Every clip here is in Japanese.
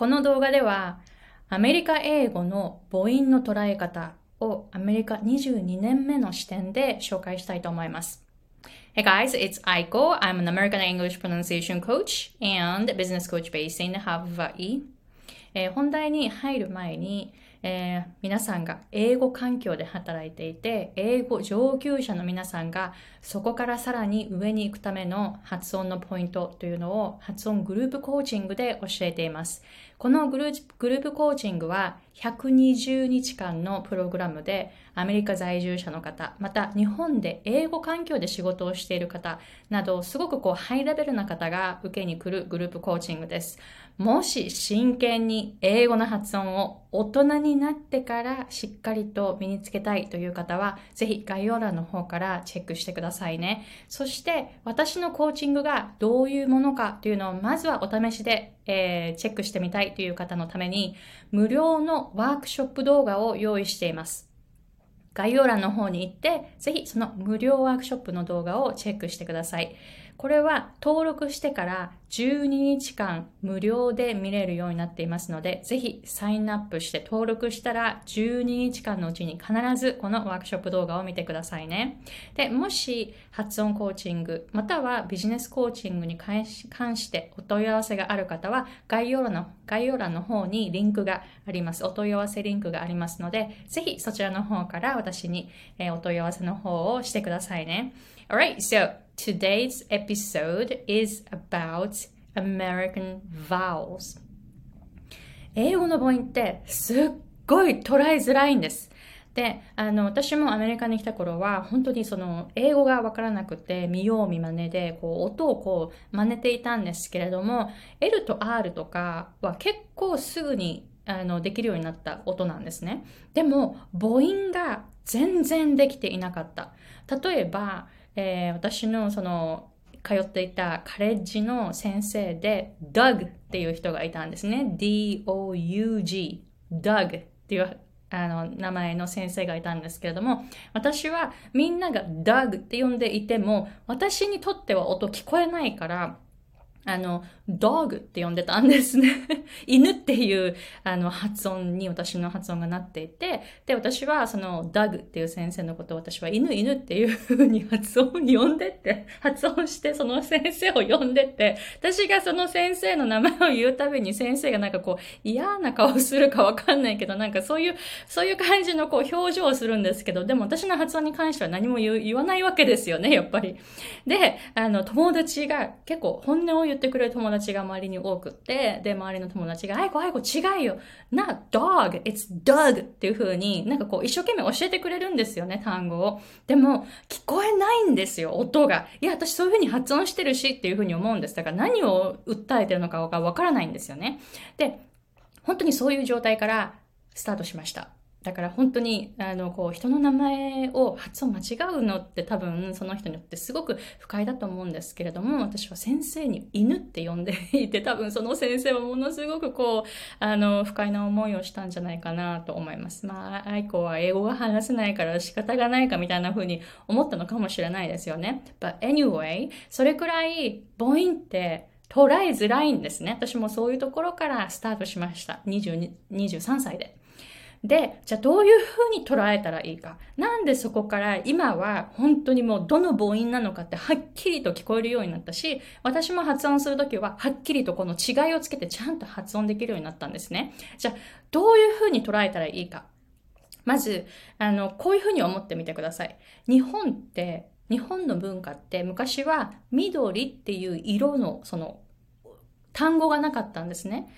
この動画では、アメリカ英語の母音の捉え方をアメリカ22年目の視点で紹介したいと思います。Hey guys, it's Aiko. I'm an American English pronunciation coach and business coach based in Hawaii. えー、本題に入る前に、えー、皆さんが英語環境で働いていて、英語上級者の皆さんがそこからさらに上に行くための発音のポイントというのを発音グループコーチングで教えています。このグループコーチングは120日間のプログラムでアメリカ在住者の方、また日本で英語環境で仕事をしている方など、すごくこうハイレベルな方が受けに来るグループコーチングです。もし真剣に英語の発音を大人になってからしっかりと身につけたいという方は、ぜひ概要欄の方からチェックしてくださいね。そして私のコーチングがどういうものかというのをまずはお試しで、えー、チェックしてみたいという方のために無料のワークショップ動画を用意しています。概要欄の方に行って、ぜひその無料ワークショップの動画をチェックしてください。これは登録してから12日間無料で見れるようになっていますので、ぜひサインアップして登録したら12日間のうちに必ずこのワークショップ動画を見てくださいね。で、もし発音コーチング、またはビジネスコーチングに関してお問い合わせがある方は概要欄の概要欄の方にリンクがあります。お問い合わせリンクがありますので、ぜひそちらの方から私にお問い合わせの方をしてくださいね。Alright, so Today's episode is about American vowels. 英語の母音ってすっごい捉えづらいんです。で、あの、私もアメリカに来た頃は、本当にその、英語がわからなくて、見よう見真似で、こう、音をこう、真似ていたんですけれども、L と R とかは結構すぐに、あの、できるようになった音なんですね。でも、母音が全然できていなかった。例えば、えー、私のその通っていたカレッジの先生で Doug っていう人がいたんですね。D-O-U-G Doug っていうあの名前の先生がいたんですけれども、私はみんなが Doug って呼んでいても、私にとっては音聞こえないから、あの、ドッグって呼んでたんですね。犬っていうあの発音に私の発音がなっていて、で、私はそのダグっていう先生のことを私は犬犬っていう風に発音に呼んでって、発音してその先生を呼んでって、私がその先生の名前を言うたびに先生がなんかこう嫌な顔するかわかんないけど、なんかそういう、そういう感じのこう表情をするんですけど、でも私の発音に関しては何も言わないわけですよね、やっぱり。で、あの、友達が結構本音を言ってくれる友達が周りに多くって、で、周りの友達が、あいこあいこ違うよ。な、dog, it's dog っていう風に、なんかこう一生懸命教えてくれるんですよね、単語を。でも、聞こえないんですよ、音が。いや、私そういう風に発音してるしっていう風に思うんです。だから何を訴えてるのかがわからないんですよね。で、本当にそういう状態からスタートしました。だから本当に、あの、こう、人の名前を発音間違うのって多分その人によってすごく不快だと思うんですけれども、私は先生に犬って呼んでいて、多分その先生はものすごくこう、あの、不快な思いをしたんじゃないかなと思います。まあ、愛子は英語が話せないから仕方がないかみたいな風に思ったのかもしれないですよね。But anyway, それくらい母音って捉えづらいんですね。私もそういうところからスタートしました。22 23歳で。で、じゃあどういうふうに捉えたらいいか。なんでそこから今は本当にもうどの母音なのかってはっきりと聞こえるようになったし、私も発音するときははっきりとこの違いをつけてちゃんと発音できるようになったんですね。じゃあどういうふうに捉えたらいいか。まず、あの、こういうふうに思ってみてください。日本って、日本の文化って昔は緑っていう色のその単語がなかったんですね。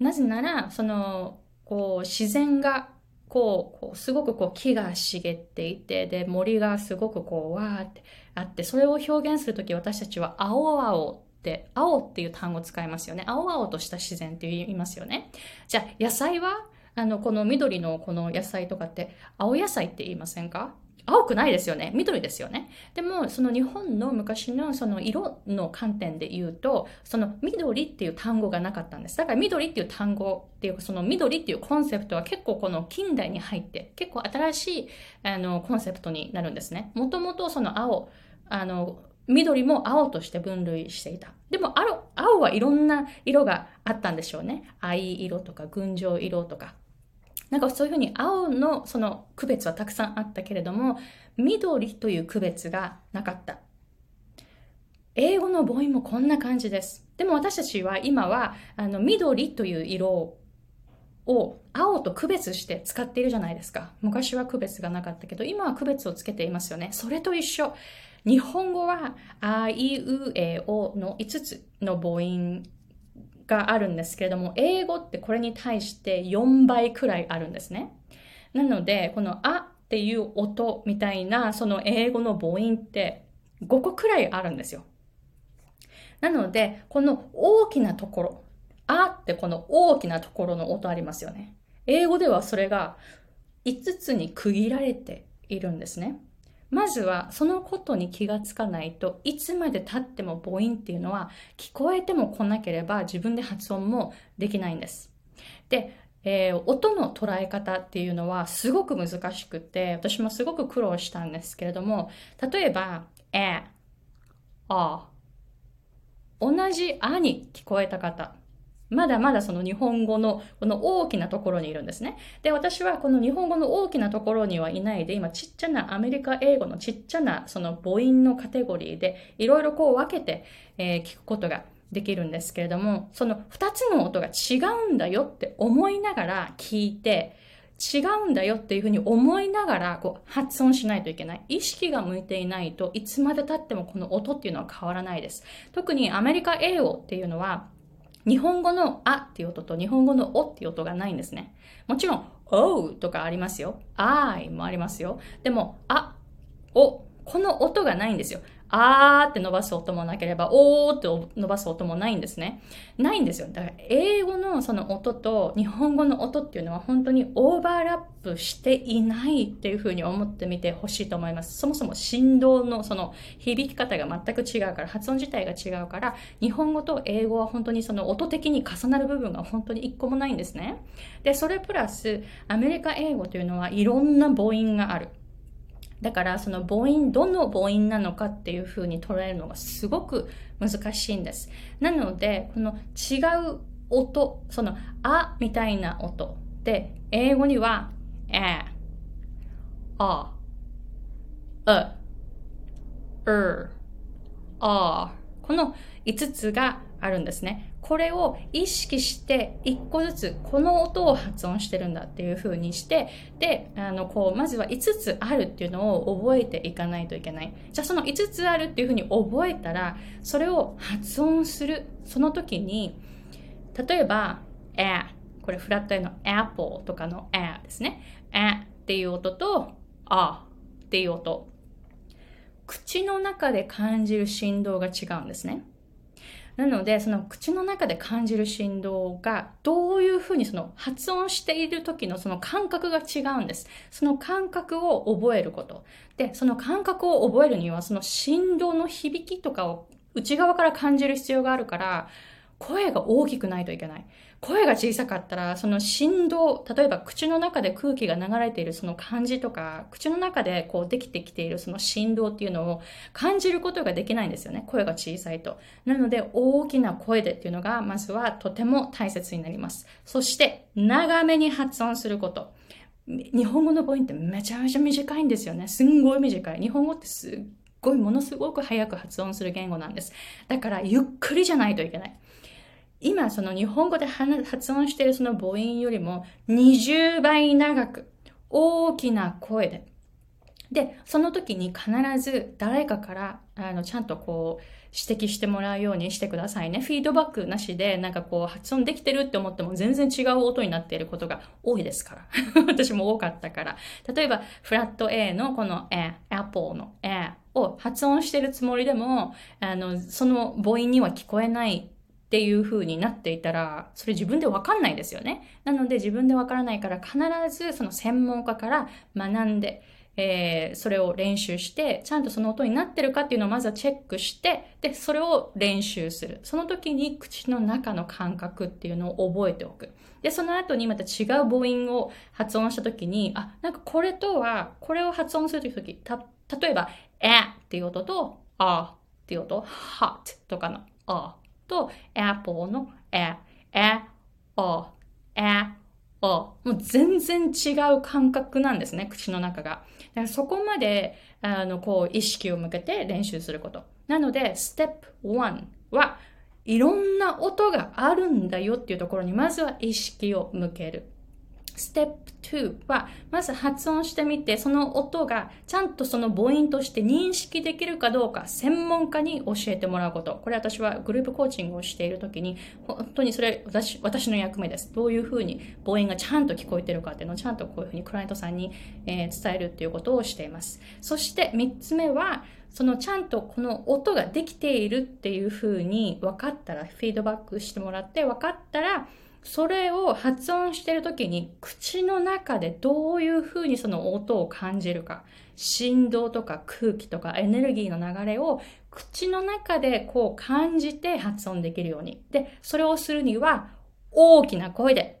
なぜなら、そのこう自然がこう、こうすごくこう木が茂っていて、で、森がすごくこう、わーってあって、それを表現する時私たちは青々って、青っていう単語を使いますよね。青々とした自然って言いますよね。じゃあ、野菜はあの、この緑のこの野菜とかって、青野菜って言いませんか？青くないですよね。緑ですよね。でも、その日本の昔のその色の観点で言うと、その緑っていう単語がなかったんです。だから緑っていう単語っていうか、その緑っていうコンセプトは結構この近代に入って、結構新しいあのコンセプトになるんですね。もともとその青、あの、緑も青として分類していた。でも青、青はいろんな色があったんでしょうね。藍色とか群青色とか。なんかそういうふうに青のその区別はたくさんあったけれども、緑という区別がなかった。英語の母音もこんな感じです。でも私たちは今はあの緑という色を青と区別して使っているじゃないですか。昔は区別がなかったけど、今は区別をつけていますよね。それと一緒。日本語は、あいうえおの5つの母音があるんですけれども、英語ってこれに対して4倍くらいあるんですね。なので、このあっていう音みたいな、その英語の母音って5個くらいあるんですよ。なので、この大きなところ、あってこの大きなところの音ありますよね。英語ではそれが5つに区切られているんですね。まずはそのことに気がつかないといつまで経っても母音っていうのは聞こえても来なければ自分で発音もできないんです。で、えー、音の捉え方っていうのはすごく難しくて私もすごく苦労したんですけれども例えば、え、あ、同じあに聞こえた方まだまだその日本語のこの大きなところにいるんですね。で、私はこの日本語の大きなところにはいないで、今ちっちゃなアメリカ英語のちっちゃなその母音のカテゴリーでいろいろこう分けて、えー、聞くことができるんですけれども、その二つの音が違うんだよって思いながら聞いて、違うんだよっていうふうに思いながらこう発音しないといけない。意識が向いていないといつまで経ってもこの音っていうのは変わらないです。特にアメリカ英語っていうのは日本語のあっていう音と日本語のおっていう音がないんですね。もちろん、おうとかありますよ。あいもありますよ。でも、あ、お、この音がないんですよ。あーって伸ばす音もなければ、おーって伸ばす音もないんですね。ないんですよ。だから、英語のその音と日本語の音っていうのは本当にオーバーラップしていないっていうふうに思ってみてほしいと思います。そもそも振動のその響き方が全く違うから、発音自体が違うから、日本語と英語は本当にその音的に重なる部分が本当に一個もないんですね。で、それプラス、アメリカ英語というのはいろんな母音がある。だからその母音、どの母音なのかっていう風に捉えるのがすごく難しいんです。なので、この違う音、そのあみたいな音で、英語には、え、あ、う、う、あ、この5つがあるんですね。これを意識して一個ずつこの音を発音してるんだっていう風にして、で、あの、こう、まずは5つあるっていうのを覚えていかないといけない。じゃあその5つあるっていう風に覚えたら、それを発音する。その時に、例えば、a これフラット A の apple とかの a ですね。a っていう音と a っていう音。口の中で感じる振動が違うんですね。なので、その口の中で感じる振動がどういうふうにその発音している時のその感覚が違うんです。その感覚を覚えること。で、その感覚を覚えるにはその振動の響きとかを内側から感じる必要があるから、声が大きくないといけない。声が小さかったら、その振動、例えば口の中で空気が流れているその感じとか、口の中でこうできてきているその振動っていうのを感じることができないんですよね。声が小さいと。なので、大きな声でっていうのが、まずはとても大切になります。そして、長めに発音すること。日本語の母音ってめちゃめちゃ短いんですよね。すんごい短い。日本語ってすっごい、ものすごく早く発音する言語なんです。だから、ゆっくりじゃないといけない。今その日本語で発音しているその母音よりも20倍長く大きな声で。で、その時に必ず誰かからあのちゃんとこう指摘してもらうようにしてくださいね。フィードバックなしでなんかこう発音できてるって思っても全然違う音になっていることが多いですから。私も多かったから。例えばフラット A のこの A、Apple の A を発音してるつもりでも、あの、その母音には聞こえないっていう風になっていたら、それ自分でわかんないですよね。なので自分でわからないから必ずその専門家から学んで、えー、それを練習して、ちゃんとその音になってるかっていうのをまずはチェックして、で、それを練習する。その時に口の中の感覚っていうのを覚えておく。で、その後にまた違う母音を発音した時に、あ、なんかこれとは、これを発音するとき、た、例えば、えっていう音と、あっっていう音、hot とかのあと apple のえ、え、もう全然違う感覚なんですね、口の中が。だからそこまで、あの、こう、意識を向けて練習すること。なので、ステップ1は、いろんな音があるんだよっていうところに、まずは意識を向ける。ステップ2は、まず発音してみて、その音がちゃんとその母音として認識できるかどうか、専門家に教えてもらうこと。これ私はグループコーチングをしているときに、本当にそれ私、私の役目です。どういうふうに母音がちゃんと聞こえてるかっていうのをちゃんとこういうふうにクライアントさんに、えー、伝えるっていうことをしています。そして3つ目は、そのちゃんとこの音ができているっていうふうに分かったら、フィードバックしてもらって分かったら、それを発音してる時に口の中でどういう風にその音を感じるか、振動とか空気とかエネルギーの流れを口の中でこう感じて発音できるように。で、それをするには大きな声で